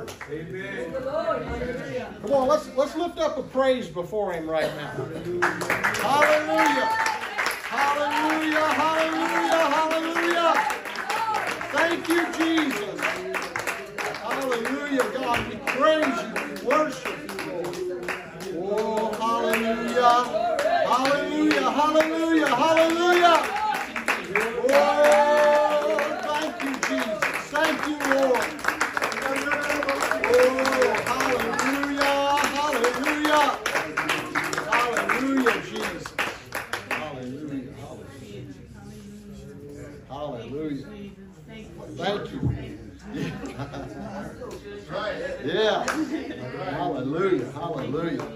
Lord. Amen. Come on, let's let's lift up a praise before Him right now. Hallelujah! Hallelujah! Hallelujah! Hallelujah! Thank you, Jesus. Hallelujah, God. We praise you. We worship you, Oh, hallelujah! Hallelujah! Hallelujah! Hallelujah! Oh, thank you, Jesus. Thank you, Lord. Oh, hallelujah, hallelujah. Hallelujah, Jesus. Hallelujah, hallelujah. Hallelujah. Thank you. Yeah. Hallelujah, hallelujah.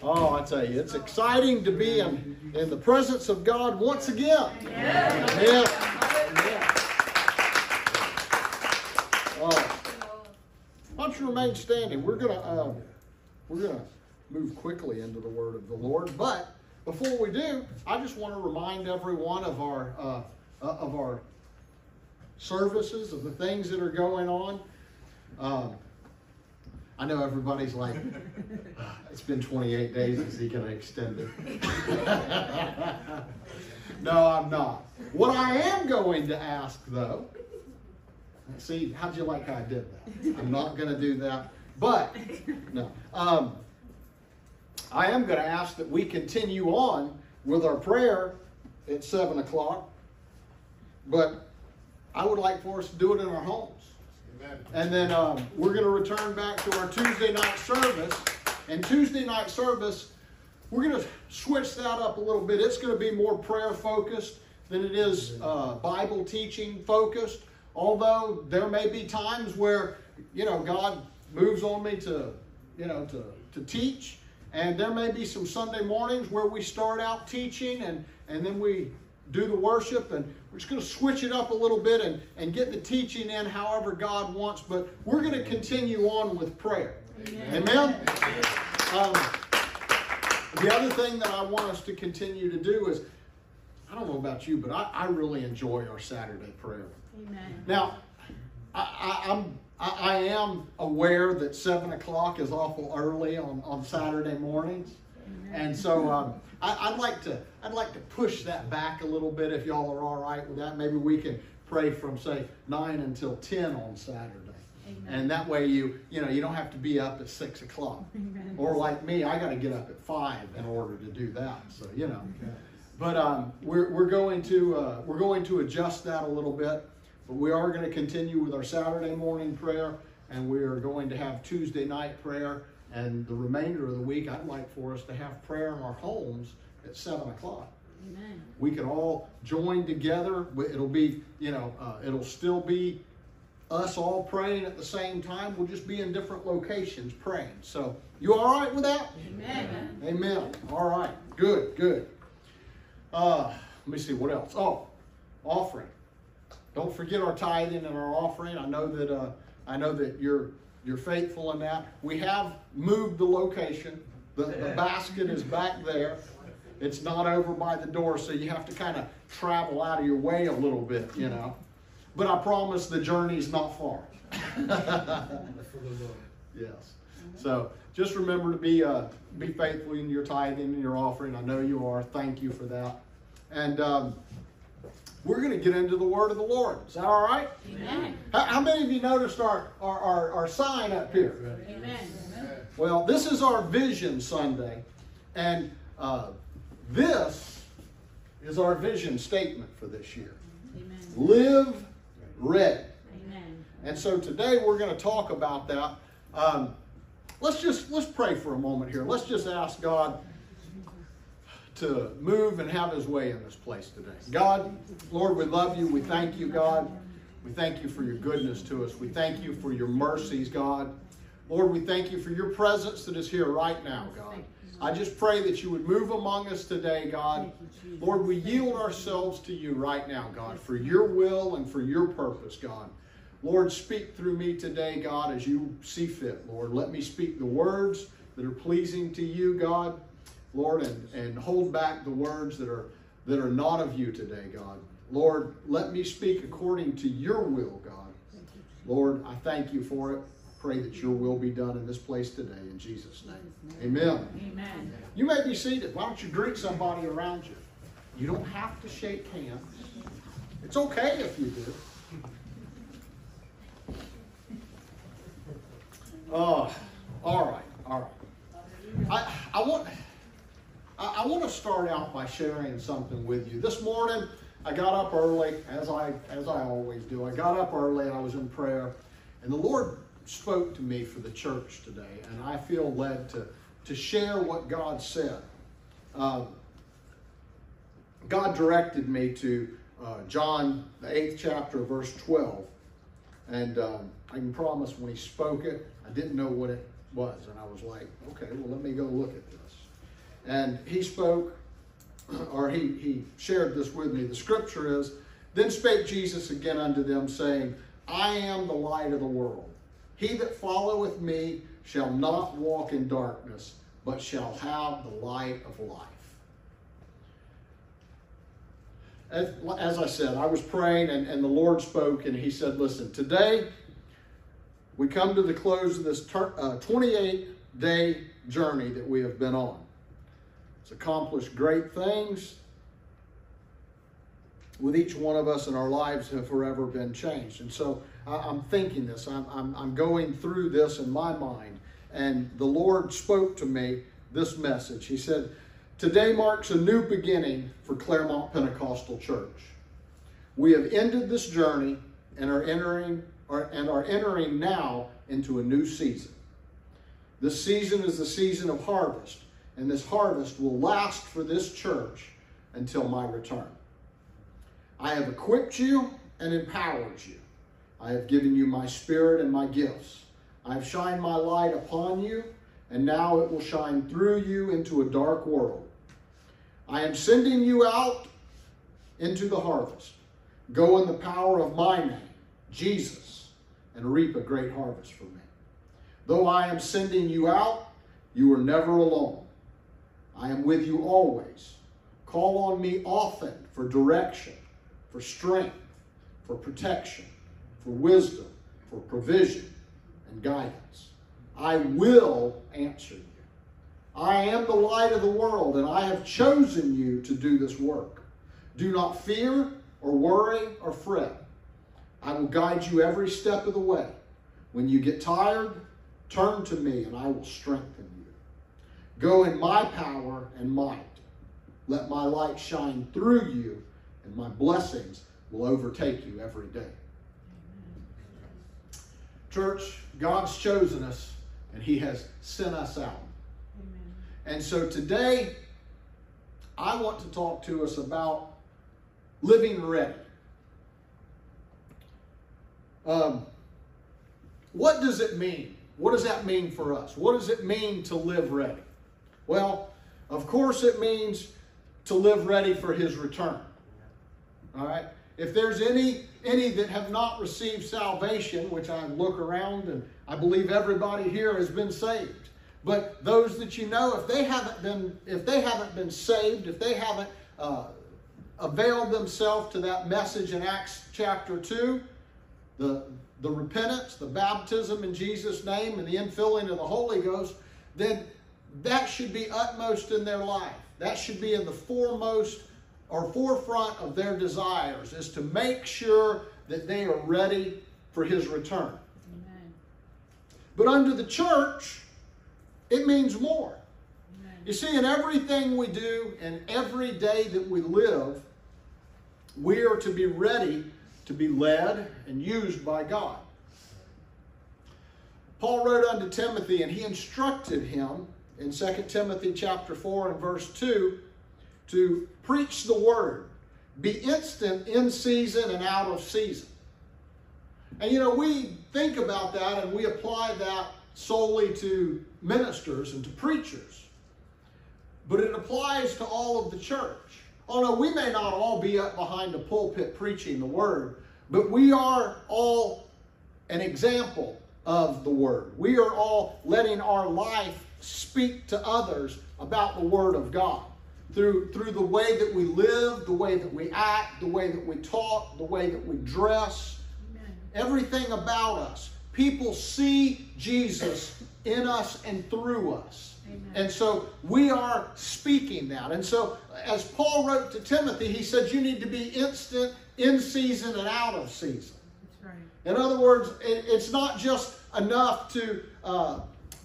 Oh, I tell you, it's exciting to be in, in the presence of God once again. Yeah. Oh. Why don't you remain standing? We're gonna um, we're gonna move quickly into the word of the Lord, but before we do, I just want to remind everyone of our uh, of our services, of the things that are going on. Um, I know everybody's like, "Ah, it's been 28 days. Is he going to extend it? no, I'm not. What I am going to ask, though, see, how'd you like how I did that? I'm not going to do that. But, no. Um, I am going to ask that we continue on with our prayer at 7 o'clock. But I would like for us to do it in our homes. And then um, we're going to return back to our Tuesday night service. And Tuesday night service, we're going to switch that up a little bit. It's going to be more prayer focused than it is uh, Bible teaching focused. Although there may be times where, you know, God moves on me to, you know, to, to teach. And there may be some Sunday mornings where we start out teaching and, and then we do the worship and we're just going to switch it up a little bit and, and get the teaching in however God wants, but we're going to continue on with prayer. Amen? Amen? Um, the other thing that I want us to continue to do is, I don't know about you, but I, I really enjoy our Saturday prayer. Amen. Now, I, I, I'm I, I am aware that seven o'clock is awful early on, on Saturday mornings, and so um, I, I'd like to I'd like to push that back a little bit if y'all are all right with that. Maybe we can pray from say nine until ten on Saturday, and that way you you know you don't have to be up at six o'clock, or like me, I got to get up at five in order to do that. So you know. But um, we're, we're going to uh, we're going to adjust that a little bit. But we are going to continue with our Saturday morning prayer, and we are going to have Tuesday night prayer. And the remainder of the week, I'd like for us to have prayer in our homes at seven o'clock. Amen. We can all join together. It'll be you know uh, it'll still be us all praying at the same time. We'll just be in different locations praying. So you all right with that? Amen. Amen. All right. Good. Good. Uh, let me see what else. Oh, offering. Don't forget our tithing and our offering. I know that uh, I know that you're you're faithful in that. We have moved the location. The, the basket is back there. It's not over by the door, so you have to kind of travel out of your way a little bit, you know. But I promise the journey's not far. yes. So just remember to be uh, be faithful in your tithing and your offering. I know you are. Thank you for that. And um, we're going to get into the word of the Lord. Is that all right? Amen. How, how many of you noticed our, our, our, our sign up here? Amen. Well, this is our Vision Sunday. And uh, this is our vision statement for this year Amen. Live ready. Amen. And so today we're going to talk about that. Um, let's just let's pray for a moment here. Let's just ask God to move and have His way in this place today. God, Lord, we love you. We thank you, God. We thank you for your goodness to us. We thank you for your mercies, God. Lord, we thank you for your presence that is here right now, God. I just pray that you would move among us today, God. Lord, we yield ourselves to you right now, God, for your will and for your purpose, God. Lord, speak through me today, God, as you see fit, Lord. Let me speak the words that are pleasing to you, God. Lord, and, and hold back the words that are that are not of you today, God. Lord, let me speak according to your will, God. Lord, I thank you for it. Pray that your will be done in this place today in Jesus' name. Amen. Amen. You may be seated. Why don't you greet somebody around you? You don't have to shake hands. It's okay if you do. Oh, all right, all right. I, I want I, I want to start out by sharing something with you. This morning, I got up early, as I as I always do. I got up early and I was in prayer, and the Lord spoke to me for the church today, and I feel led to to share what God said. Uh, God directed me to uh, John, the eighth chapter, verse 12. And um, I can promise when he spoke it, I didn't know what it was. And I was like, okay, well, let me go look at this. And he spoke, or he, he shared this with me. The scripture is Then spake Jesus again unto them, saying, I am the light of the world. He that followeth me shall not walk in darkness, but shall have the light of life. As, as I said, I was praying and, and the Lord spoke, and He said, Listen, today we come to the close of this uh, 28 day journey that we have been on. Accomplished great things with each one of us, and our lives have forever been changed. And so I, am thinking this, I'm, I'm, I'm going through this in my mind, and the Lord spoke to me this message. He said, Today marks a new beginning for Claremont Pentecostal Church. We have ended this journey and are entering and are entering now into a new season. This season is the season of harvest, and this harvest will last for this church until my return. I have equipped you and empowered you. I have given you my spirit and my gifts. I have shined my light upon you, and now it will shine through you into a dark world. I am sending you out into the harvest. Go in the power of my name, Jesus, and reap a great harvest for me. Though I am sending you out, you are never alone. I am with you always. Call on me often for direction, for strength, for protection, for wisdom, for provision and guidance. I will answer you. I am the light of the world, and I have chosen you to do this work. Do not fear or worry or fret. I will guide you every step of the way. When you get tired, turn to me, and I will strengthen. Go in my power and might. Let my light shine through you, and my blessings will overtake you every day. Church, God's chosen us, and He has sent us out. And so today, I want to talk to us about living ready. Um, what does it mean? What does that mean for us? What does it mean to live ready? Well, of course, it means to live ready for His return. All right. If there's any any that have not received salvation, which I look around and I believe everybody here has been saved. But those that you know, if they haven't been, if they haven't been saved, if they haven't uh, availed themselves to that message in Acts chapter two, the the repentance, the baptism in Jesus' name, and the infilling of the Holy Ghost, then that should be utmost in their life. That should be in the foremost or forefront of their desires, is to make sure that they are ready for His return. Amen. But under the church, it means more. You see, in everything we do and every day that we live, we are to be ready to be led and used by God. Paul wrote unto Timothy and he instructed him in 2 Timothy chapter 4 and verse 2 to preach the word, be instant in season and out of season. And you know, we think about that and we apply that solely to ministers and to preachers, but it applies to all of the church. Oh, no, we may not all be up behind a pulpit preaching the word, but we are all an example of the word. We are all letting our life speak to others about the word of God through, through the way that we live, the way that we act, the way that we talk, the way that we dress, Amen. everything about us people see Jesus in us and through us. Amen. And so we are speaking that. And so, as Paul wrote to Timothy, he said, You need to be instant, in season, and out of season. That's right. In other words, it, it's not just enough to uh,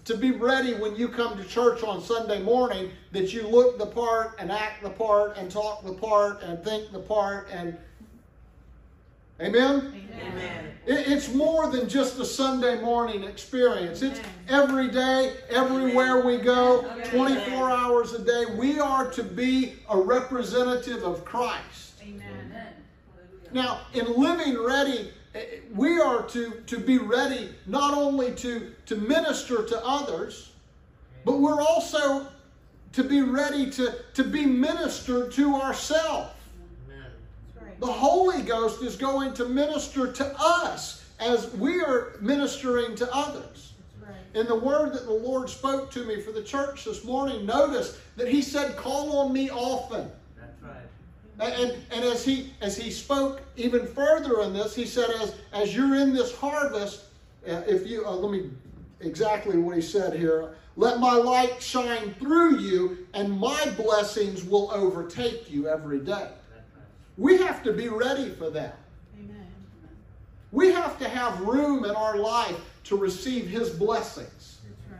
to be ready when you come to church on Sunday morning that you look the part and act the part and talk the part and think the part and Amen. Amen. It- It's more than just a Sunday morning experience. It's every day, everywhere we go, 24 hours a day. We are to be a representative of Christ. Amen. Now, in living ready, we are to, to be ready not only to, to minister to others, but we're also to be ready to, to be ministered to ourselves. Right. The Holy Ghost is going to minister to us as we are ministering to others. Right. In the word that the Lord spoke to me for the church this morning, notice that He said, Call on me often. And, and, as he as he spoke even further in this, he said, as as you're in this harvest, uh, if you uh, let me exactly what he said here. Let my light shine through you, and my blessings will overtake you every day. We have to be ready for that. Amen. We have to have room in our life to receive His blessings. That's right.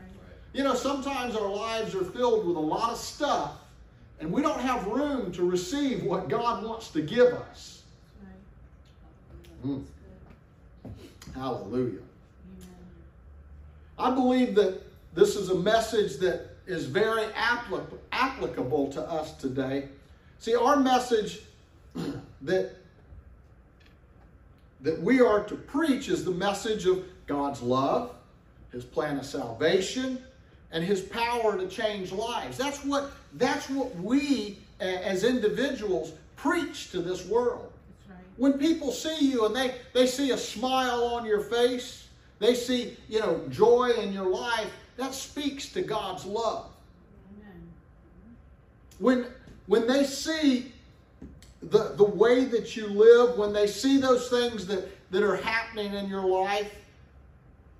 You know, sometimes our lives are filled with a lot of stuff, and we don't have room to receive what God wants to give us. Mm. Hallelujah. I believe that this is a message that is very applicable to us today. See, our message that that we are to preach is the message of God's love, his plan of salvation, and his power to change lives. That's what that's what we as individuals preach to this world. Right. When people see you and they, they see a smile on your face, they see, you know, joy in your life, that speaks to God's love. Amen. When when they see the, the way that you live, when they see those things that, that are happening in your life,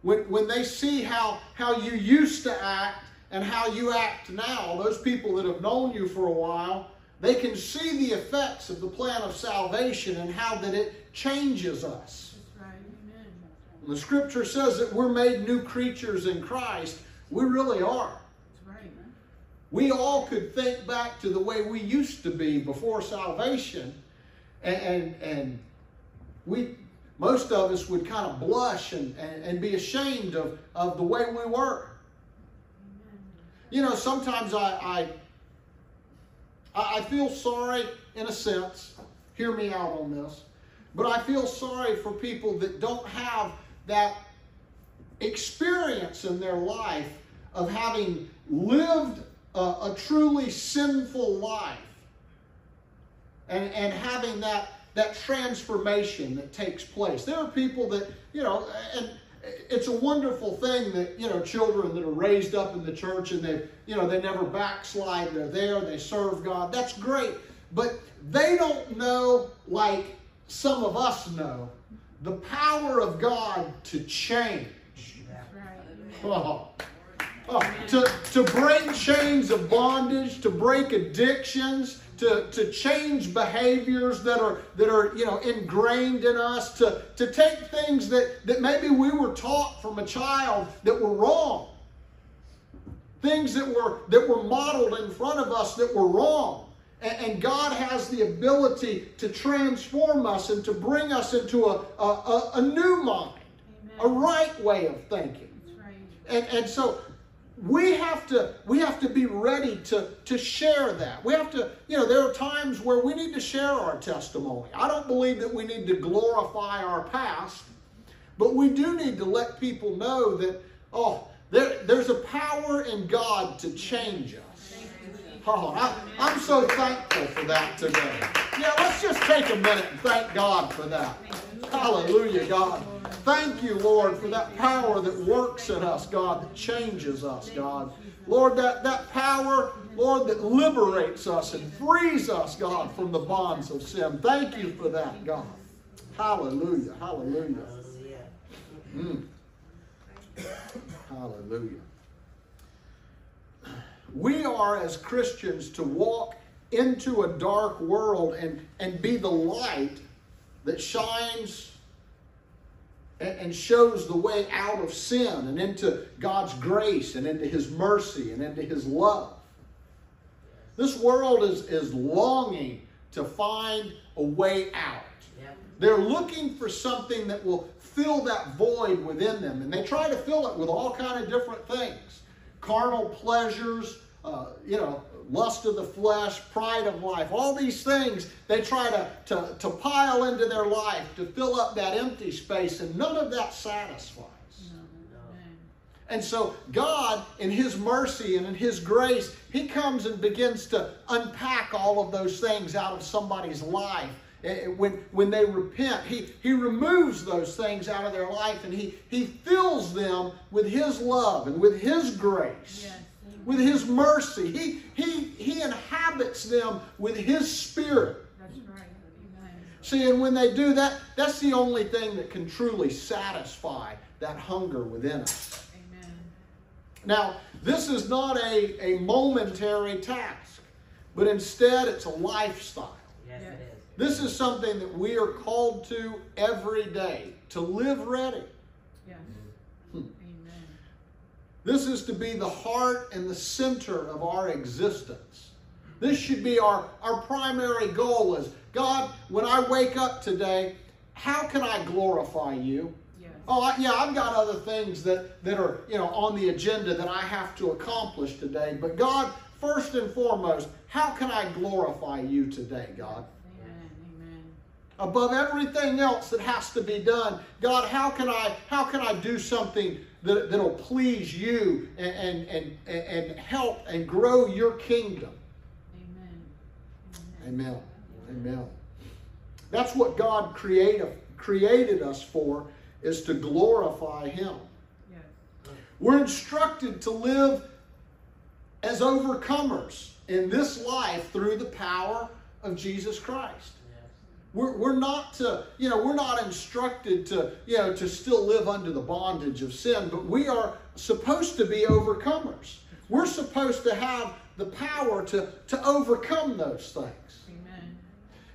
when, when they see how, how you used to act and how you act now, those people that have known you for a while, they can see the effects of the plan of salvation and how that it changes us. Right. The scripture says that we're made new creatures in Christ, we really are. Right. We all could think back to the way we used to be before salvation, and and, and we most of us would kind of blush and, and, and be ashamed of, of the way we were. You know, sometimes I, I I feel sorry in a sense. Hear me out on this. But I feel sorry for people that don't have that experience in their life of having lived a, a truly sinful life and, and having that, that transformation that takes place. There are people that, you know, and it's a wonderful thing that, you know, children that are raised up in the church and they, you know, they never backslide. They're there, they serve God. That's great. But they don't know, like some of us know, the power of God to change. Oh. Oh, to, to break chains of bondage, to break addictions, to, to change behaviors that are that are you know ingrained in us, to, to take things that, that maybe we were taught from a child that were wrong. Things that were that were modeled in front of us that were wrong. And, and God has the ability to transform us and to bring us into a, a, a, a new mind, a right way of thinking. Right. And, and so we have to we have to be ready to to share that. We have to, you know, there are times where we need to share our testimony. I don't believe that we need to glorify our past, but we do need to let people know that oh, there, there's a power in God to change us. Oh, I, I'm so thankful for that today. Yeah, let's just take a minute and thank God for that. Hallelujah, God. Thank you, Lord, for that power that works in us, God, that changes us, God. Lord, that, that power, Lord, that liberates us and frees us, God, from the bonds of sin. Thank you for that, God. Hallelujah, hallelujah. Hallelujah. Mm. Hallelujah. We are, as Christians, to walk into a dark world and, and be the light that shines and, shows the way out of sin and into God's grace and into His mercy and into His love. This world is, is longing to find a way out. Yep. They're looking for something that will fill that void within them, and they try to fill it with all kind of different things: carnal pleasures, uh, you know, lust of the flesh, pride of life. All these things they try to, to to pile into their life to fill up that empty space, and none of that satisfies. Amen. And so, God, in His mercy and in His grace, He comes and begins to unpack all of those things out of somebody's life. Eh, When, when they repent, he, he removes those things out of their life and he, he fills them with His love and with His grace, Yes. With His mercy. He, he, he inhabits them with His Spirit. That's right. Amen. See, and when they do that, that's the only thing that can truly satisfy that hunger within us. Amen. Now, this is not a, a momentary task, but instead it's a lifestyle. Yes, Yeah. it is. This is something that we are called to every day to live ready. Yes. Hmm. Amen. This is to be the heart and the center of our existence. This should be our, our primary goal is God, when I wake up today, how can I glorify you? Yes. Oh, I, yeah, I've got other things that, that are, you know, on the agenda that I have to accomplish today. But God, first and foremost, how can I glorify you today, God? Amen. Amen. Above everything else that has to be done, God, how can I how can I do something that, that'll please you and, and, and, and help and grow your kingdom? Amen. Amen. Amen. That's what God created, created us for, is to glorify Him. Yes. We're instructed to live as overcomers in this life through the power of Jesus Christ. We're, we're not to, you know, we're not instructed to, you know, to still live under the bondage of sin, but we are supposed to be overcomers. We're supposed to have the power to, to overcome those things. Amen.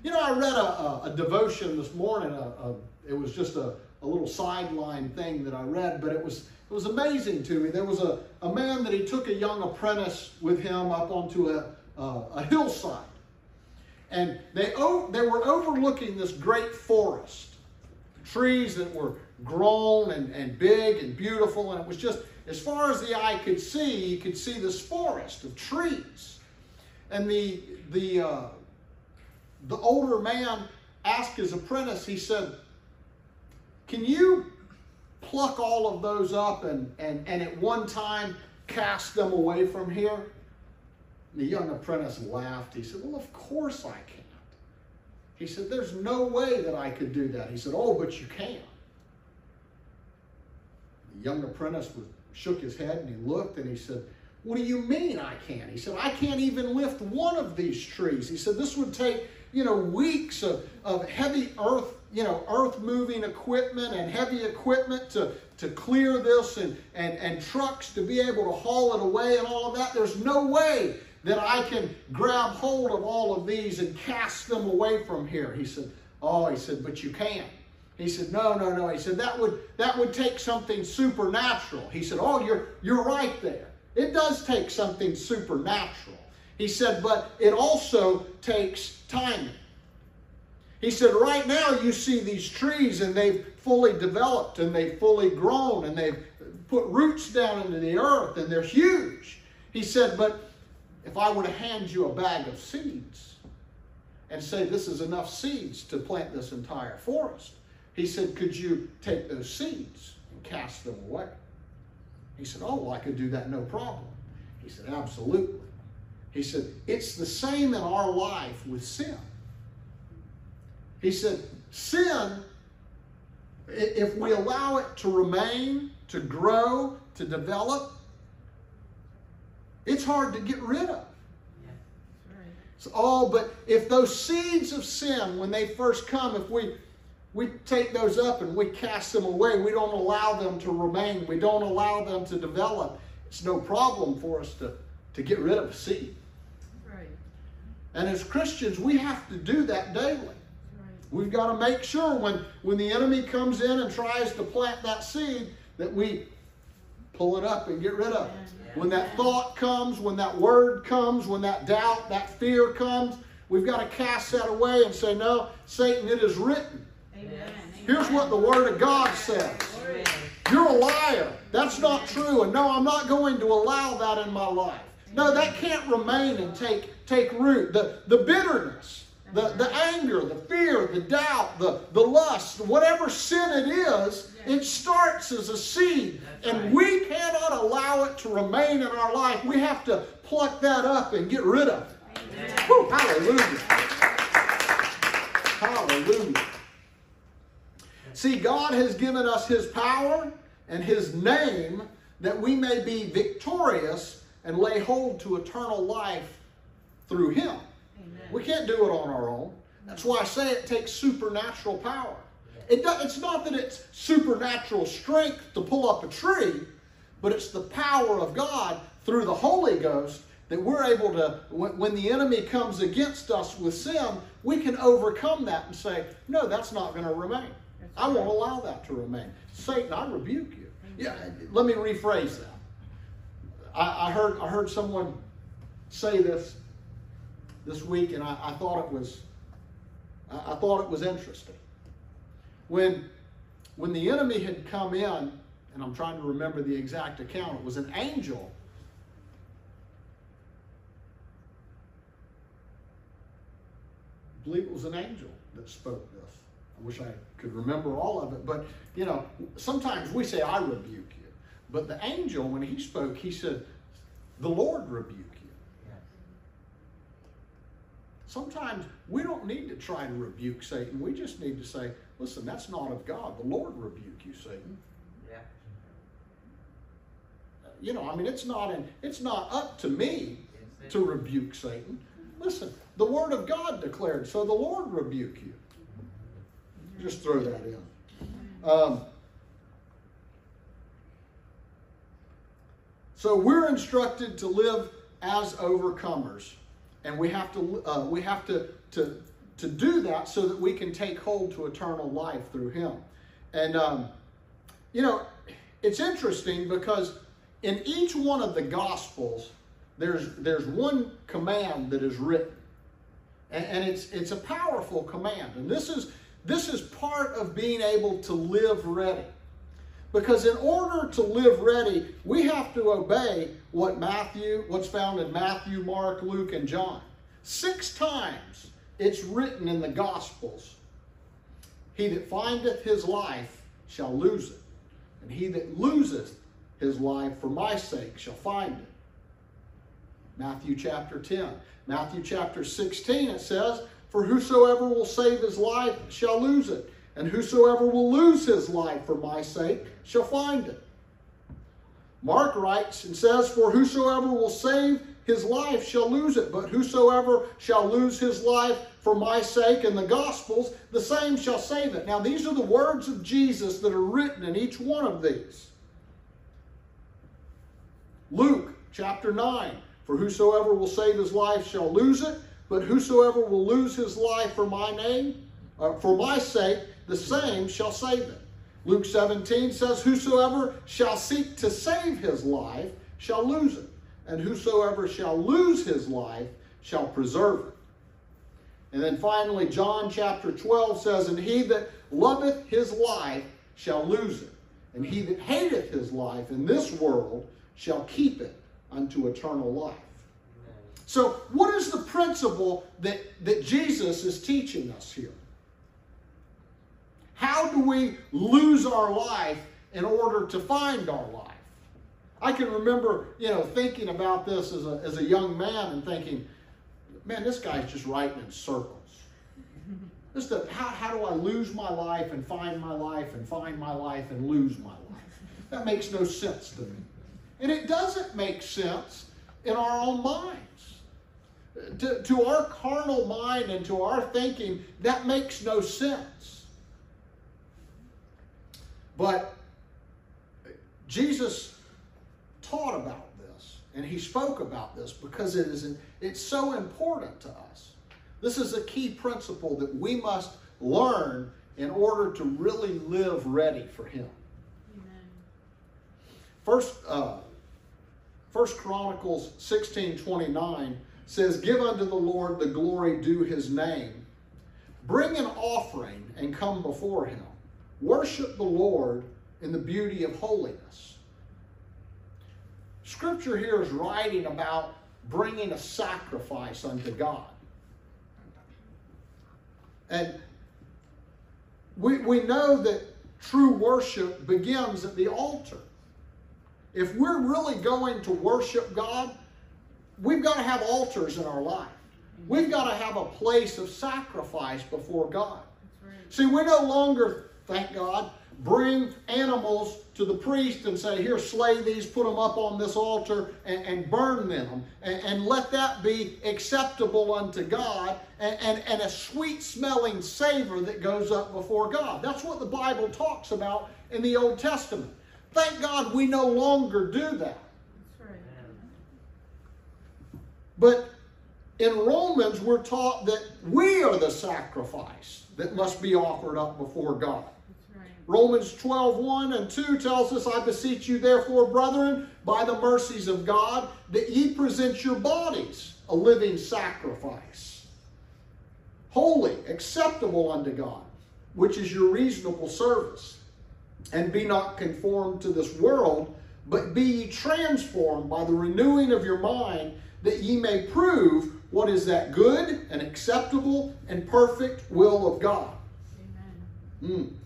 You know, I read a, a, a devotion this morning. A, a, it was just a, a little sideline thing that I read, but it was it was amazing to me. There was a, a man that he took a young apprentice with him up onto a, a, a hillside. And they, they were overlooking this great forest. Trees that were grown and, and big and beautiful. And it was just, as far as the eye could see, you could see this forest of trees. And the, the, uh, the older man asked his apprentice, he said, Can you pluck all of those up and, and, and at one time cast them away from here? The young apprentice laughed. He said, Well, of course I can't. He said, There's no way that I could do that. He said, Oh, but you can. The young apprentice was, shook his head and he looked and he said, What do you mean I can't? He said, I can't even lift one of these trees. He said, This would take, you know, weeks of, of heavy earth, you know, earth moving equipment and heavy equipment to, to clear this and, and, and trucks to be able to haul it away and all of that. There's no way that I can grab hold of all of these and cast them away from here. He said, Oh, he said, but you can't. He said, No, no, no. He said, that would that would take something supernatural. He said, Oh, you're you're right there. It does take something supernatural. He said, but it also takes timing. He said, right now you see these trees and they've fully developed and they've fully grown and they've put roots down into the earth and they're huge. He said, but if I were to hand you a bag of seeds and say this is enough seeds to plant this entire forest, he said, could you take those seeds and cast them away? He said, oh, well, I could do that no problem. He said, absolutely. He said, it's the same in our life with sin. He said, sin, if we allow it to remain, to grow, to develop, it's hard to get rid of. Yes. That's right. So, oh, but if those seeds of sin, when they first come, if we we take those up and we cast them away. We don't allow them to remain. We don't allow them to develop. It's no problem for us to, to get rid of a seed. Right. And as Christians, we have to do that daily. Right. We've got to make sure when, when the enemy comes in and tries to plant that seed that we pull it up and get rid of it. When that thought comes, when that word comes, when that doubt, that fear comes, we've got to cast that away and say, No, Satan, it is written. Amen. Here's what the Word of God says. You're a liar. That's not true. And no, I'm not going to allow that in my life. No, that can't remain and take, take root. The, the bitterness, the, the anger, the fear, the doubt, the, the lust, whatever sin it is, it starts as a seed. And we cannot allow it to remain in our life. We have to pluck that up and get rid of it. Hallelujah. Hallelujah. See, God has given us His power and His name that we may be victorious and lay hold to eternal life through Him. Amen. We can't do it on our own. That's why I say it takes supernatural power. It do, it's not that it's supernatural strength to pull up a tree, but it's the power of God through the Holy Ghost that we're able to, when, when the enemy comes against us with sin, we can overcome that and say, no, that's not going to remain. I won't allow that to remain. Satan, I rebuke you. Yeah, let me rephrase that. I, I heard I heard someone say this this week, and I, I thought it was I, I thought it was interesting. When when the enemy had come in, and I'm trying to remember the exact account, it was an angel. I believe it was an angel that spoke this. I wish I could remember all of it, but you know, sometimes we say, I rebuke you. But the angel, when he spoke, he said, The Lord rebuke you. Sometimes we don't need to try to rebuke Satan. We just need to say, Listen, that's not of God. The Lord rebuke you, Satan. Yeah. You know, I mean, it's not in, it's not up to me to rebuke Satan. Listen, the Word of God declared, so the Lord rebuke you. Just throw that in. Um, so we're instructed to live as overcomers, and we have to uh, we have to to to do that so that we can take hold to eternal life through Him. And um, you know, it's interesting because in each one of the Gospels, there's there's one command that is written, and, and it's it's a powerful command, and this is this is part of being able to live ready. Because in order to live ready, we have to obey what Matthew, what's found in Matthew, Mark, Luke, and John. Six times it's written in the Gospels He that findeth his life shall lose it, and he that loseth his life for my sake shall find it. Matthew chapter 10. Matthew chapter 16, it says, For whosoever will save his life shall lose it, and whosoever will lose his life for my sake shall find it. Mark writes and says, For whosoever will save his life shall lose it, but whosoever shall lose his life for my sake in the Gospels, the same shall save it. Now, these are the words of Jesus that are written in each one of these. Luke chapter 9 For whosoever will save his life shall lose it, but whosoever will lose his life for my name, uh, for my sake, the same shall save it. Luke 17 says, Whosoever shall seek to save his life shall lose it, and whosoever shall lose his life shall preserve it. And then finally, John chapter 12 says, And he that loveth his life shall lose it, and he that hateth his life in this world shall keep it unto eternal life. So, what is the principle that, that Jesus is teaching us here? How do we lose our life in order to find our life? I can remember, you know, thinking about this as a, as a young man and thinking, man, this guy's just writing in circles. Just a, how, how do I lose my life and find my life and find my life and lose my life? That makes no sense to me. And it doesn't make sense in our own minds. To, to our carnal mind and to our thinking, that makes no sense. But Jesus taught about this and he spoke about this because it is it's so important to us. This is a key principle that we must learn in order to really live ready for him. Amen. First, uh, First Chronicles 16 29 says, Give unto the Lord the glory due his name. Bring an offering and come before him. Worship the Lord in the beauty of holiness. Scripture here is writing about bringing a sacrifice unto God. And we, we know that true worship begins at the altar. If we're really going to worship God, we've got to have altars in our life. We've got to have a place of sacrifice before God. Right. See, we're no longer, thank God, bring animals to the priest and say, Here, slay these, put them up on this altar, and, and burn them, and, and, let that be acceptable unto God, and, and, and a sweet smelling savor that goes up before God. That's what the Bible talks about in the Old Testament. Thank God we no longer do that. But in Romans, we're taught that we are the sacrifice that must be offered up before God. Romans 12, 1 and 2 tells us, I beseech you, therefore, brethren, by the mercies of God, that ye present your bodies a living sacrifice, holy, acceptable unto God, which is your reasonable service. And be not conformed to this world, but be ye transformed by the renewing of your mind, that ye may prove what is that good and acceptable and perfect will of God. Amen. Mm.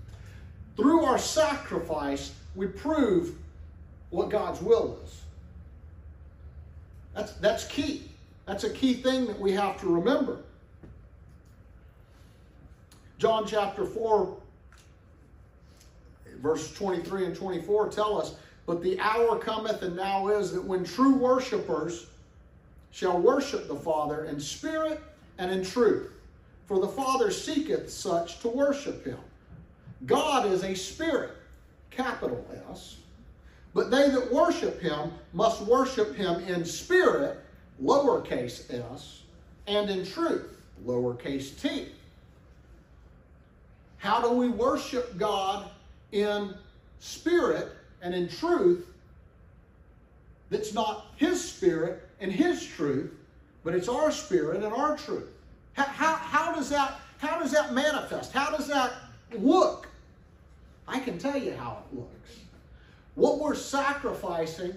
Through our sacrifice, we prove what God's will is. That's, that's key. That's a key thing that we have to remember. John chapter 4, verses 23 and 24 tell us, But the hour cometh, and now is, that when true worshipers shall worship the Father in spirit and in truth. For the Father seeketh such to worship him. God is a spirit, capital S. But they that worship him must worship him in spirit, lowercase s, and in truth, lowercase t. How do we worship God in spirit and in truth that's not his spirit and his truth, but it's our spirit and our truth? How, how, how, does, that, how does that manifest? How does that look? I can tell you how it looks. What we're sacrificing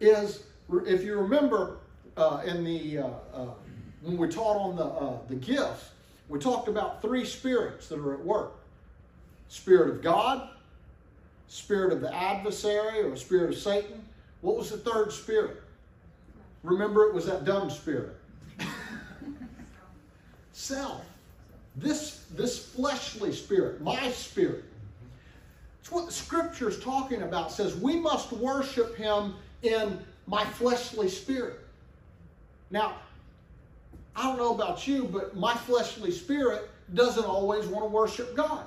is, if you remember uh, in the uh, uh, when we taught on the uh, the gifts, we talked about three spirits that are at work: spirit of God, spirit of the adversary, or spirit of Satan. What was the third spirit? Remember, it was that dumb spirit. Self. This this fleshly spirit, my spirit. What the scripture is talking about. It says we must worship him in my fleshly spirit. Now, I don't know about you, but my fleshly spirit doesn't always want to worship God.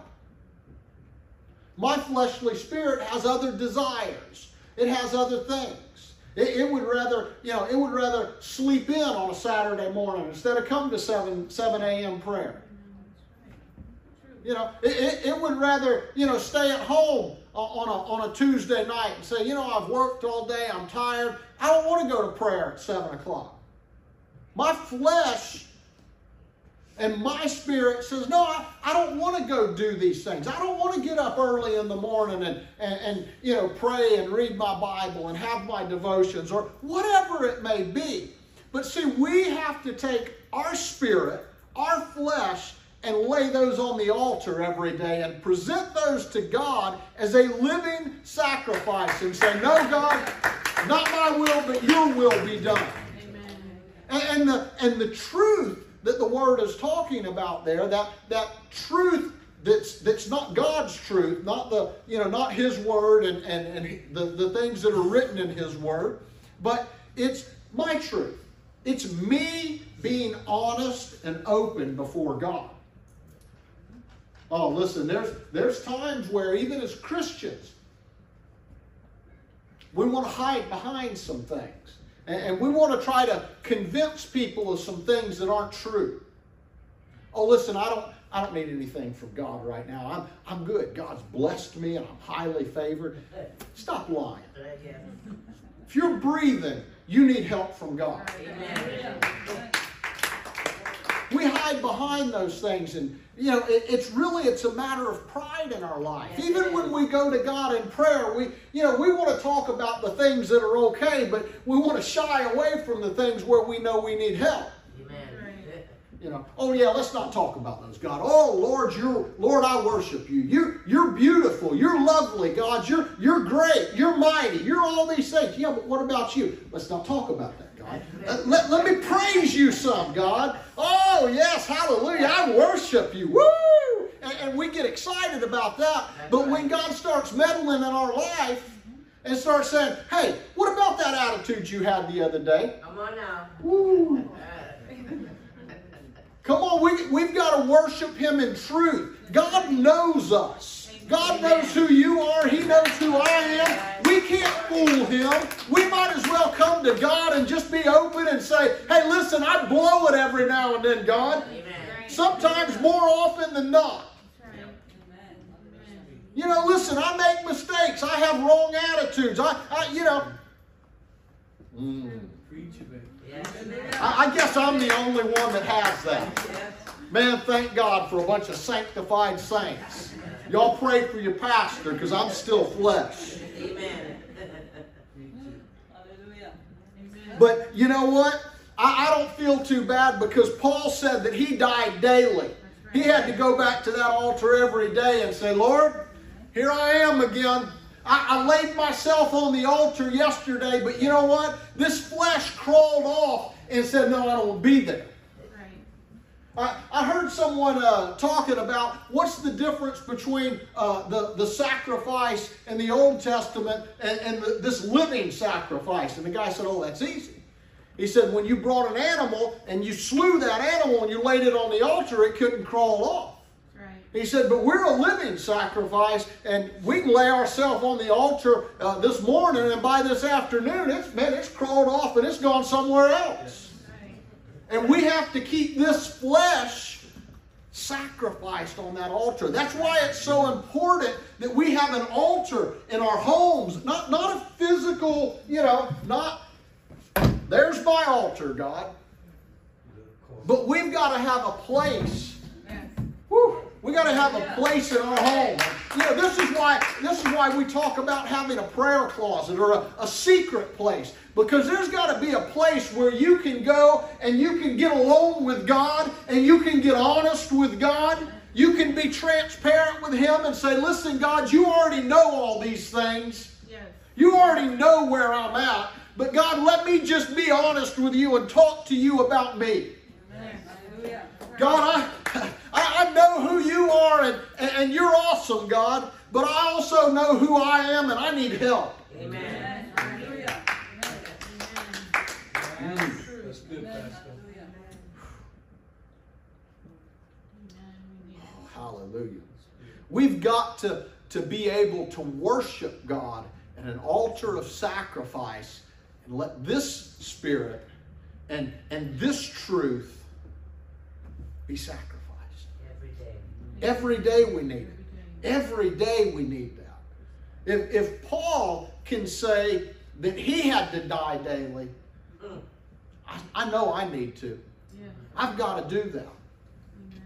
My fleshly spirit has other desires. It has other things. It, it, would rather, you know, it would rather sleep in on a Saturday morning instead of come to 7, 7 a.m. prayer. You know, it, it, it, would rather, you know, stay at home uh, on a, on a Tuesday night and say, you know, I've worked all day, I'm tired. I don't want to go to prayer at 7 o'clock. My flesh and my spirit says, no, I, I don't want to go do these things. I don't want to get up early in the morning and, and, and, you know, pray and read my Bible and have my devotions or whatever it may be. But see, we have to take our spirit, our flesh, and lay those on the altar every day and present those to God as a living sacrifice and say, No, God, not my will, but your will be done. Amen. And, and, the, and the truth that the word is talking about there, that, that truth that's, that's not God's truth, not the, you know, not his word and, and, and the, the things that are written in his word, but it's my truth. It's me being honest and open before God. Oh, listen, there's there's times where even as Christians, we want to hide behind some things. And, and we want to try to convince people of some things that aren't true. Oh, listen, I don't I don't need anything from God right now. I'm I'm good. God's blessed me and I'm highly favored. Stop lying. If you're breathing, you need help from God. Amen. We hide behind those things and you know it, it's really it's a matter of pride in our life. Even when we go to god in prayer we you know we want to talk about the things that are okay but we want to shy away from the things where we know we need help. You know oh yeah let's not talk about those. God oh lord you're lord i worship you. You you're beautiful. You're lovely god. You're you're great. You're mighty. You're all these things. Yeah but what about you? Let's not talk about that god let, let, let me praise you some god. Oh yes hallelujah. I worship you. Woo! And, and we get excited about that. But when god starts meddling in our life and starts saying hey what about that attitude you had the other day? Come on now. woo! Come on, we, we've got to worship Him in truth. God knows us. God knows who you are. He knows who I am. We can't fool Him. We might as well come to God and just be open and say, hey, listen, I blow it every now and then, God. Amen. Sometimes more often than not. That's right. Amen. You know, listen, I make mistakes. I have wrong attitudes. I, I you know. Mm. Preach it, baby. Yes. I, I guess I'm the only one that has that. Man, thank God for a bunch of sanctified saints. Y'all pray for your pastor because I'm still flesh. Amen. Amen. But you know what? I, I don't feel too bad because Paul said that he died daily. He had to go back to that altar every day and say, Lord, here I am again. I, I laid myself on the altar yesterday, but you know what? This flesh crawled off and said, No, I don't want to be there. Right. I, I heard someone uh, talking about what's the difference between uh, the, the sacrifice in the Old Testament and, and the, this living sacrifice. And the guy said, Oh, that's easy. He said, When you brought an animal and you slew that animal and you laid it on the altar, it couldn't crawl off. Right. He said, But we're a living sacrifice and we can lay ourselves on the altar uh, this morning and by this afternoon, it's, man, it's crawled off and it's gone somewhere else. And we have to keep this flesh sacrificed on that altar. That's why it's so important that we have an altar in our homes. Not, not a physical, you know, not, there's my altar, God. But we've got to have a place. Whew, we got to have a place in our home. You know, this is why this is why we talk about having a prayer closet or a, a secret place. Because there's got to be a place where you can go and you can get alone with God and you can get honest with God. You can be transparent with Him and say, listen, God, you already know all these things. Yes. You already know where I'm at. But God, let me just be honest with you and talk to you about me. God, I, I, I know who you are and, and you're awesome, God, but I also know who I am and I need help. Amen. Hallelujah. Amen. That's good, Pastor. Amen. hallelujah. We've got to, to be able to worship God at an altar of sacrifice and let this spirit and, and this truth be sacrificed. Every day. Every day we need it. Every day. We need that. If, if Paul can say that he had to die daily. I, I know I need to. Yeah. I've got to do that. Amen.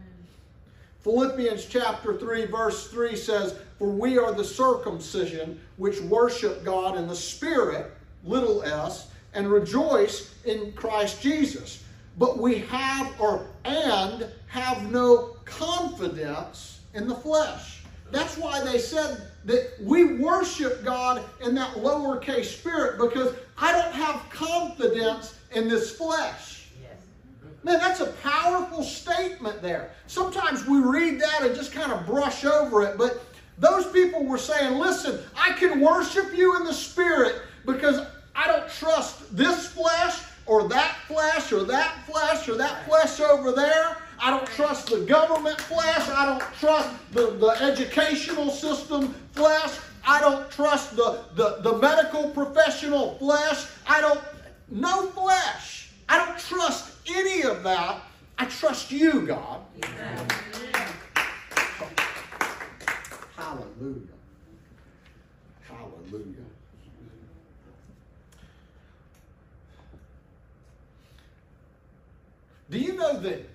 Philippians chapter 3, verse 3 says, For we are the circumcision which worship God in the Spirit, little s, and rejoice in Christ Jesus. But we have, or and have no confidence in the flesh. That's why they said that we worship God in that lowercase spirit because I don't have confidence in this flesh. Yes. Man, that's a powerful statement there. Sometimes we read that and just kind of brush over it, but those people were saying, listen, I can worship you in the spirit because I don't trust this flesh or that flesh or that flesh or that flesh over there. I, don't trust the government flesh. I don't trust the, the educational system flesh. I don't trust the, the, the medical professional flesh. I don't, no flesh. I don't trust any of that. I trust you, God. Amen. Hallelujah. Hallelujah. Do you know that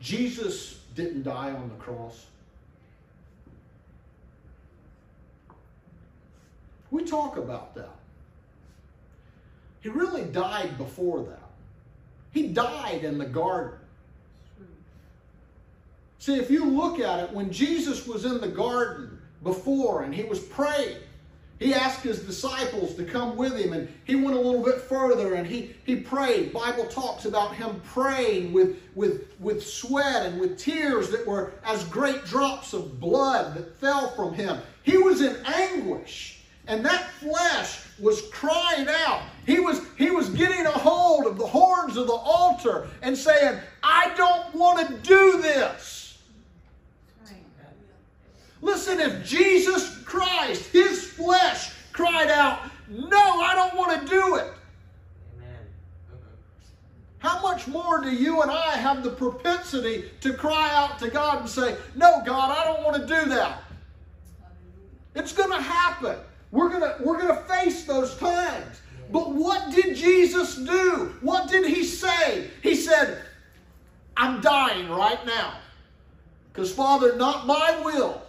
Jesus didn't die on the cross? We talk about that. He really died before that. He died in the garden. See, if you look at it, when Jesus was in the garden before and he was praying, he asked his disciples to come with him and he went a little bit further and he, he prayed. Bible talks about him praying with, with, with sweat and with tears that were as great drops of blood that fell from him. He was in anguish. And that flesh was crying out. He was, he was getting a hold of the horns of the altar and saying, I don't want to do this. Listen, if Jesus Christ, his flesh, cried out, No, I don't want to do it. Amen. How much more do you and I have the propensity to cry out to God and say, No, God, I don't want to do that? It's going to happen. We're going to we're going to face those times. But what did Jesus do? What did he say? He said, I'm dying right now. Because, Father, not my will,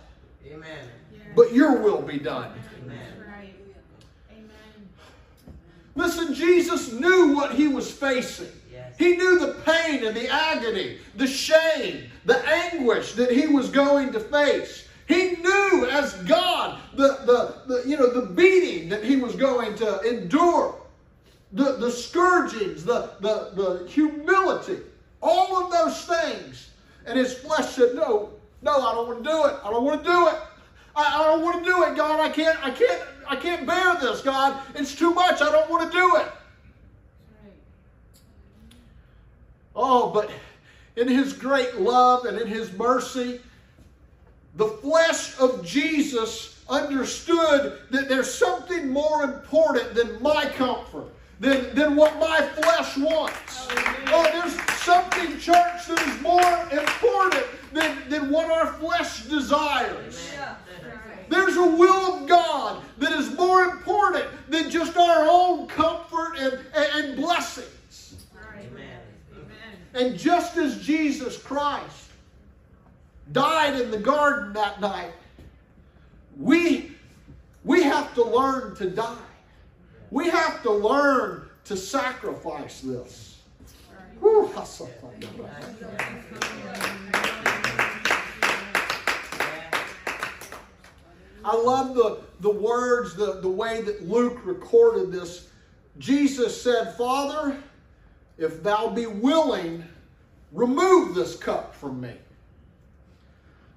Amen. But your will be done. Amen. Amen. Listen, Jesus knew what he was facing. Yes. He knew the pain and the agony, the shame, the anguish that he was going to face. He knew as God the, the, the, you know, the beating that he was going to endure, the, the scourgings, the, the, the humility, all of those things. And his flesh said, No, no, I don't want to do it. I don't want to do it. I, I don't want to do it, God. I can't, I can't, I can't bear this, God. It's too much. I don't want to do it. Oh, but in his great love and in his mercy, the flesh of Jesus understood that there's something more important than my comfort, than, than what my flesh wants. Oh, there's something, church, that is more important than, than what our flesh desires. There's a will of God that is more important than just our own comfort and, and, blessings. Amen. And just as Jesus Christ died in the garden that night, we, we have to learn to die. We have to learn to sacrifice this. Whew, I love the, the words, the, the way that Luke recorded this. Jesus said, Father, if thou be willing, remove this cup from me.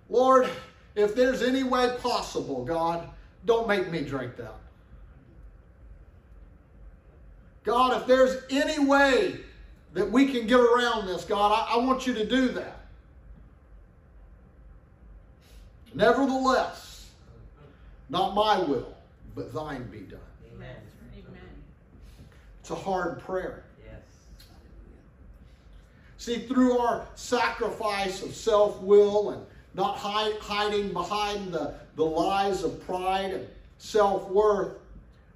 Lord, if there's any way possible, God, don't make me drink that. God, if there's any way that we can get around this, God, I, I want you to do that. Nevertheless, not my will, but thine be done. Amen. Amen. It's a hard prayer. Yes. See, through our sacrifice of self will and not hide, hiding behind the, the lies of pride and self worth,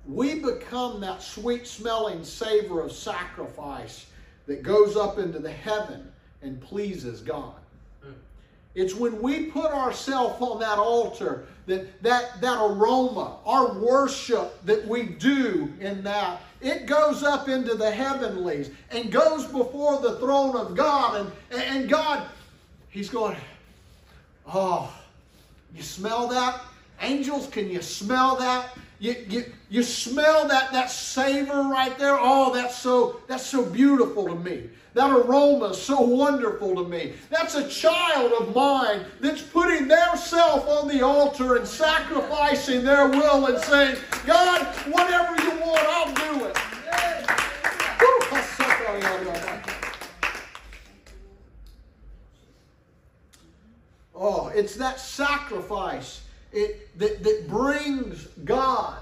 we become that sweet smelling savor of sacrifice that goes up into the heaven and pleases God. It's when we put ourselves on that altar that, that that aroma, our worship that we do in that, it goes up into the heavenlies and goes before the throne of God. And, and God, He's going, Oh, you smell that? Angels, can you smell that? You, you, you smell that, that savor right there? Oh, that's so that's so beautiful to me. That aroma is so wonderful to me. That's a child of mine that's putting their self on the altar and sacrificing their will and saying, God, whatever you want, I'll do it. Oh, it's that sacrifice it, that, that brings God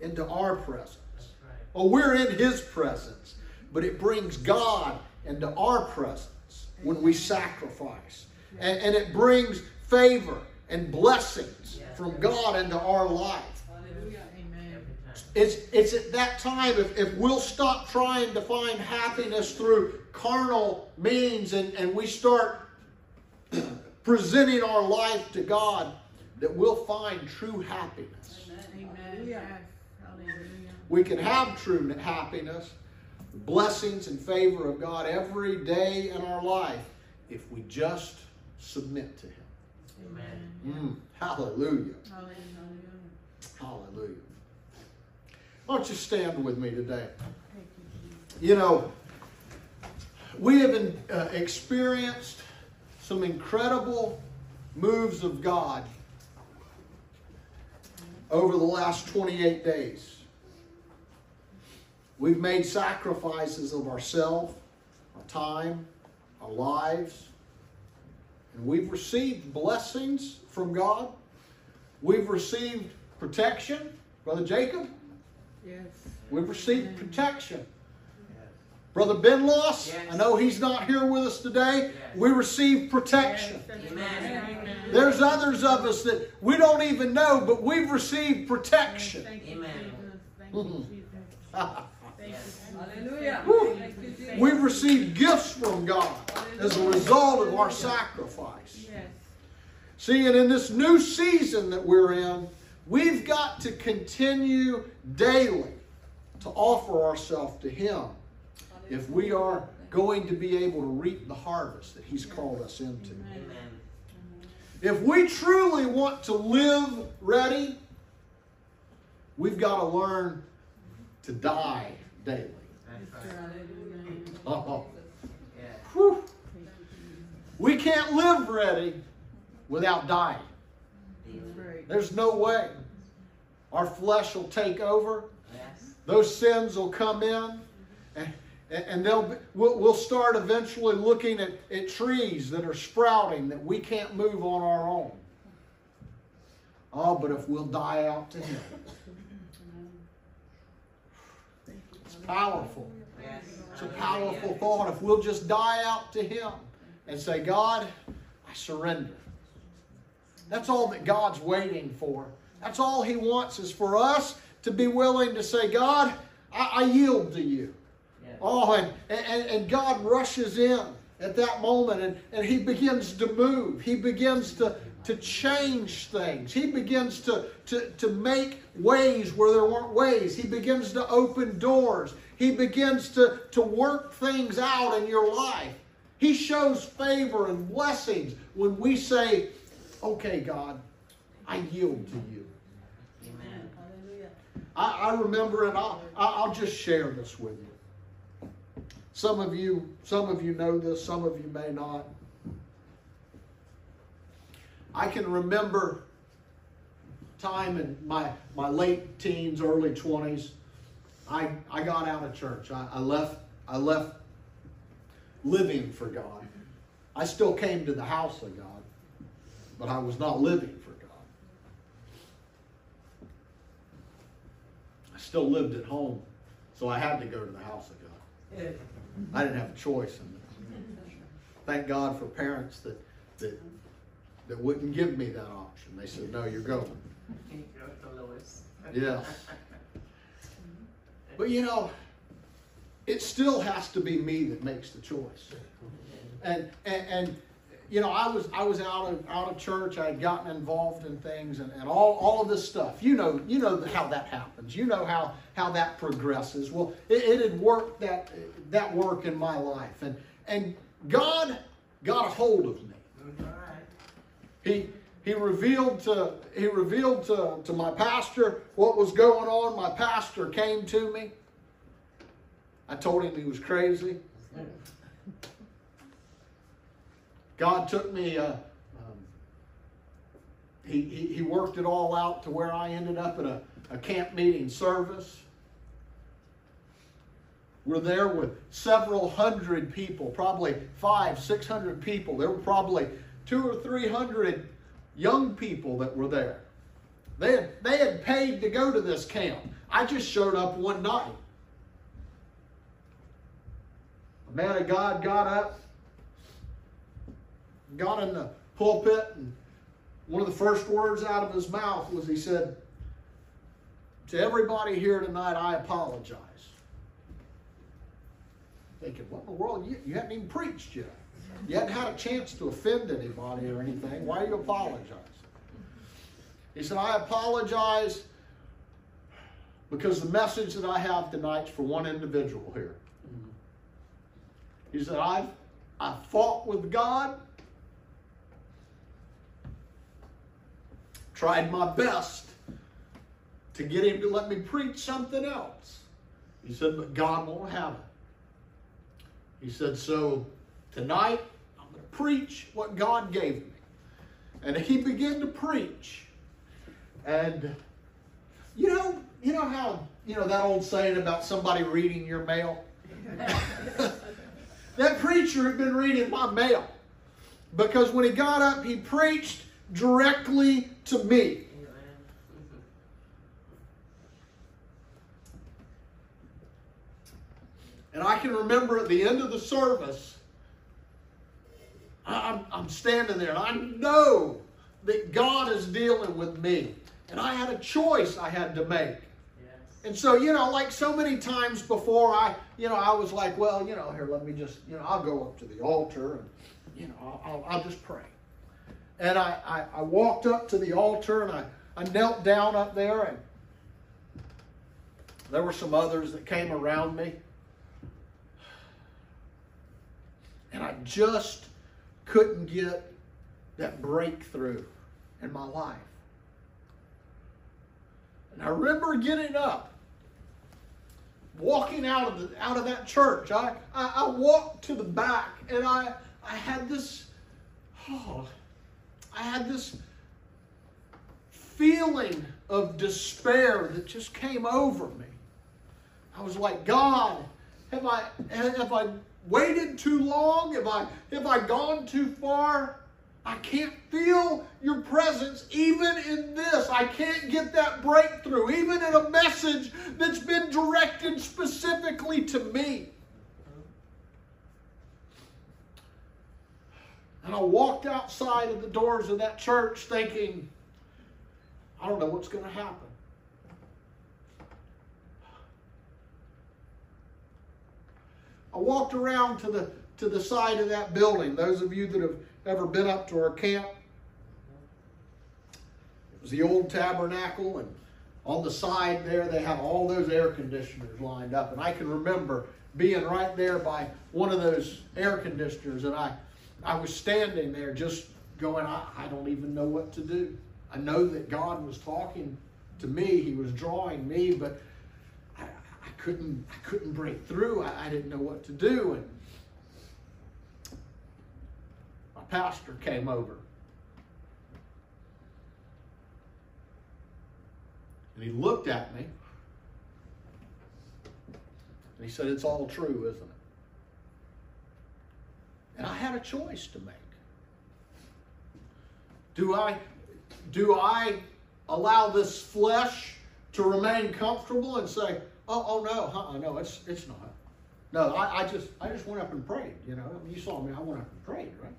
into our presence. That's right. Well, we're in His presence, but it brings God into our presence when we sacrifice. And, and it brings favor and blessings from God into our life. Hallelujah. Amen. Every time. It's, it's at that time, if, if we'll stop trying to find happiness through carnal means and, and we start presenting our life to God, that we'll find true happiness. Amen. Yes. We can have true happiness, blessings and favor of God every day in our life if we just submit to Him. Amen. Mm, hallelujah. Hallelujah. Hallelujah. Why don't you stand with me today? You, know, we have uh, experienced some incredible moves of God over the last 28 days. We've made sacrifices of ourselves, our time, our lives, and we've received blessings from God. We've received protection, Brother Jacob. Yes. We've received protection. Yes. Brother Benloss, Yes. I know he's not here with us today. Yes. We received protection. Yes, Amen. There's others of us that we don't even know, but we've received protection. Thank you, Amen. Jesus. Thank you. Mm-hmm. Jesus. Yes. Hallelujah. Woo. Thank you, Jesus. We've received gifts from God as a result of our sacrifice. Yes. See, and in this new season that we're in, we've got to continue daily to offer ourselves to Him if we are going to be able to reap the harvest that He's called us into. Amen. If we truly want to live ready, we've got to learn to die daily. That's uh-huh. Yes, right. Hallelujah. Oh, whew. We can't live ready without dying. There's no way. Our flesh will take over. Those sins will come in, and, and they'll we'll, start eventually looking at, at trees that are sprouting that we can't move on our own. Oh, but if we'll die out to Him, it's powerful. It's a powerful thought. If we'll just die out to Him and say, God, I surrender. That's all that God's waiting for. That's all He wants is for us to be willing to say, God, I, I yield to you. Yes. Oh, and, and, and God rushes in at that moment and, and He begins to move. He begins to, to change things. He begins to, to, to make ways where there weren't ways. He begins to open doors. He begins to, to work things out in your life. He shows favor and blessings when we say, okay, God, I yield to you. Amen. I, I remember, and I'll, I'll just share this with you. Some of you, some of you know this, some of you may not. I can remember time in my, my late teens, early 20s. I, I got out of church. I, I left I left living for God. I still came to the house of God, but I was not living for God. I still lived at home, so I had to go to the house of God. I didn't have a choice. Thank God for parents that that that wouldn't give me that option. They said, "No, you're going." Go to Lois. Yes. But you know, it still has to be me that makes the choice. And and, and you know, I was I was out of out of church. I had gotten involved in things and, and all, all of this stuff. You know, you know how that happens. You know how how that progresses. Well, it, it had worked that that work in my life, and and God got a hold of me. He he revealed to he revealed to, to my pastor what was going on. My pastor came to me. I told him he was crazy. God took me. Uh, um, he, he he worked it all out to where I ended up at a, a camp meeting service. We're there with several hundred people, probably five, six hundred people. There were probably two or three hundred young people that were there. They had, they had paid to go to this camp. I just showed up one night. A man of God got up, got in the pulpit, and one of the first words out of his mouth was he said, To everybody here tonight, I apologize. Thinking, what in the world? You, you hadn't even preached yet. You haven't had a chance to offend anybody or anything. Why are you apologizing? He said, I apologize because the message that I have tonight is for one individual here. He said, I've, I fought with God, tried my best to get him to let me preach something else. He said, but God won't have it. He said, so tonight I'm going to preach what God gave me. And he began to preach. And you know, you know how, you know, that old saying about somebody reading your mail? that preacher had been reading my mail. Because when he got up, he preached directly to me. Amen. And I can remember at the end of the service, I'm, I'm standing there and I know that God is dealing with me. And I had a choice I had to make. And so, you know, like so many times before, I, you know, I was like, well, you know, here, let me just, you know, I'll go up to the altar and, you know, I'll, I'll, I'll just pray. And I, I, I walked up to the altar and I, I knelt down up there and there were some others that came around me. And I just couldn't get that breakthrough in my life. And I remember getting up, walking out of the out of that church. I, I, I walked to the back and I I had this oh I had this feeling of despair that just came over me. I was like, God, have I have I waited too long? Have I have I gone too far? I can't feel your presence even in this. I can't get that breakthrough, even in a message that's been directed specifically to me. And I walked outside of the doors of that church thinking, I don't know what's going to happen. I walked around to the to the side of that building. Those of you that have ever been up to our camp, it was the old tabernacle, and on the side there they have all those air conditioners lined up. And I can remember being right there by one of those air conditioners, and I I was standing there just going, I, I don't even know what to do. I know that God was talking to me, He was drawing me, but couldn't I couldn't break through. I, I didn't know what to do. And my pastor came over. And he looked at me. And he said, It's all true, isn't it? And I had a choice to make. Do I do I allow this flesh to remain comfortable and say, oh, oh no, uh-uh, no, it's it's not. No, I, I just I just went up and prayed, you know. You saw me, I went up and prayed, right?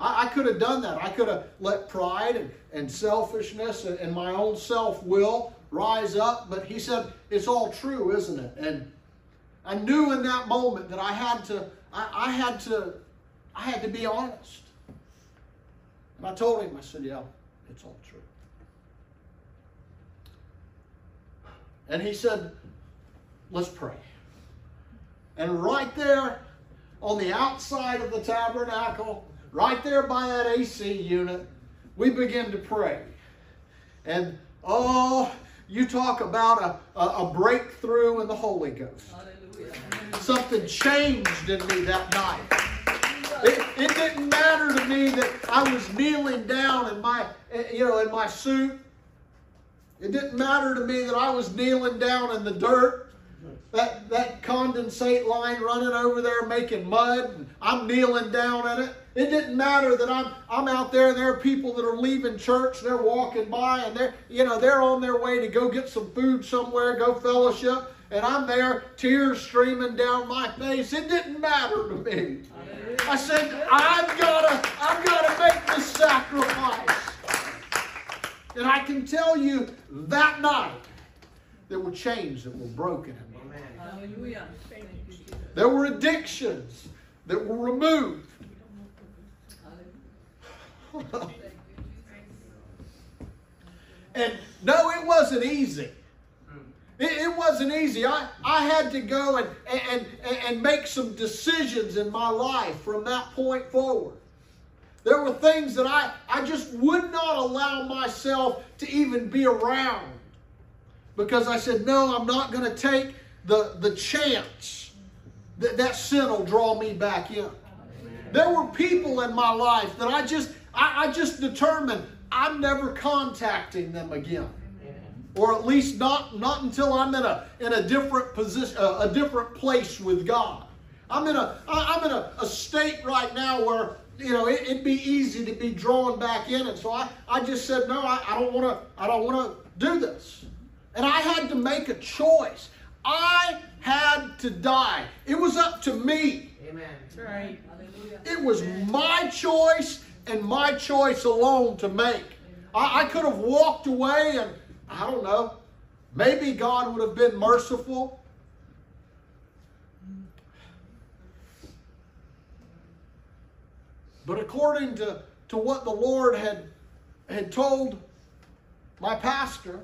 I, I could have done that. I could have let pride and, and selfishness and, and my own self-will rise up, but he said, it's all true, isn't it? And I knew in that moment that I had to, I, I had to, I had to be honest. And I told him, I said, yeah, it's all true. And he said, let's pray. And right there on the outside of the tabernacle, right there by that AC unit, we begin to pray. And oh, you talk about a, a, a breakthrough in the Holy Ghost. Hallelujah. Something changed in me that night. It, it didn't matter to me that I was kneeling down in my, you know, in my suit. It didn't matter to me that I was kneeling down in the dirt. That, that condensate line running over there making mud, and I'm kneeling down in it. It didn't matter that I'm I'm out there and there are people that are leaving church, they're walking by and they're you know they're on their way to go get some food somewhere, go fellowship, and I'm there, tears streaming down my face. It didn't matter to me. I said, I've gotta I've gotta make this sacrifice. And I can tell you that night there were chains that were broken in me. Hallelujah. Thank you, Jesus. There were addictions that were removed. And no, it wasn't easy. Mm. It, it wasn't easy. I, I had to go and, and, and, and make some decisions in my life from that point forward. There were things that I, I just would not allow myself to even be around because I said, no, I'm not going to take the, the chance that that sin will draw me back in. There were people in my life that I just, I, I just determined I'm never contacting them again or at least not not until I'm in a in a different position, uh, a different place with God. I'm in a I'm in a, a state right now where you know it, would be easy to be drawn back in, and so I I just said no, I, I don't want to I don't want to do this, and I had to make a choice. I had to die. It was up to me. Amen. That's right. Hallelujah. It was my choice and my choice alone to make. I, I could have walked away and, I don't know, maybe God would have been merciful. But according to, to what the Lord had, had told my pastor,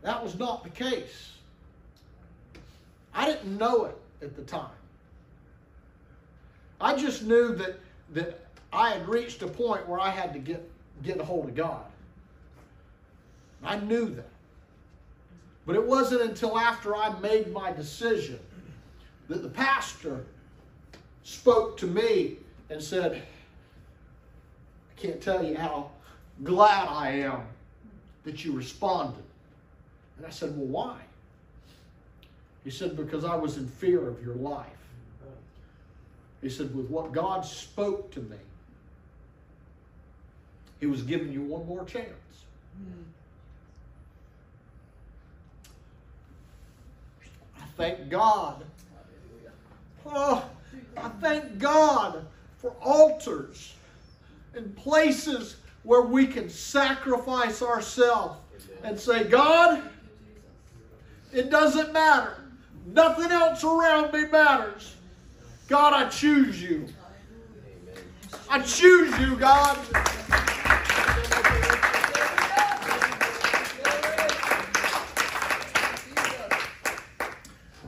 that was not the case. I didn't know it at the time. I just knew that that I had reached a point where I had to get get a hold of God. I knew that. But it wasn't until after I made my decision that the pastor spoke to me and said, I can't tell you how glad I am that you responded. And I said, Well, why? He said, Because I was in fear of your life. He said, with what God spoke to me, He was giving you one more chance. I thank God. Oh, I thank God for altars and places where we can sacrifice ourselves and say, God, it doesn't matter. Nothing else around me matters. God, I choose you. I choose you, God.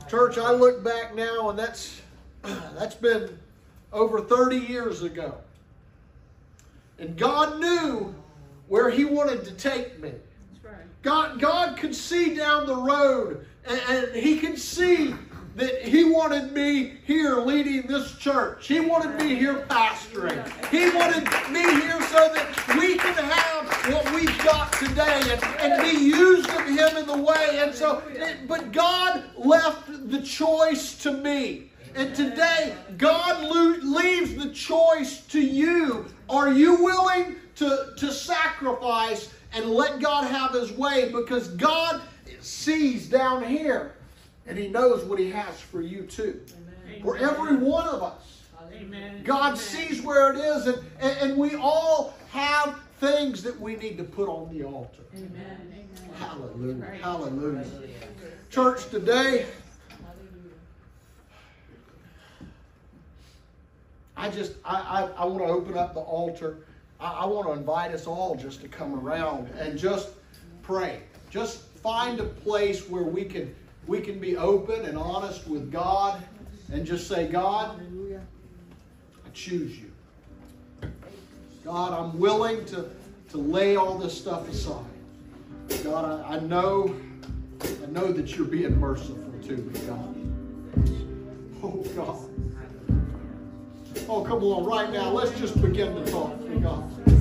Church, I look back now and that's that's been over 30 years ago. And God knew where he wanted to take me. Right. God, God could see down the road, and, and He could see that He wanted me here leading this church. He wanted me here pastoring. He wanted me here so that we could have what we've got today and, and be used of Him in the way. And so, but God left the choice to me. And today, God leaves the choice to you. Are you willing to, to sacrifice and let God have His way? Because God sees down here and He knows what He has for you too. Amen. For every one of us. Amen. God Amen. sees where it is, and, and, and we all have things that we need to put on the altar. Amen. Amen. Hallelujah. Hallelujah. Hallelujah. Church, today, I just, I, I, I want to open up the altar. I, I want to invite us all just to come around and just pray. Just find a place where we can, we can be open and honest with God and just say, God, I choose you. God, I'm willing to, to lay all this stuff aside. God, I, I know I know that you're being merciful to me, God. Oh God. Oh, come on, right now. Let's just begin to talk to God.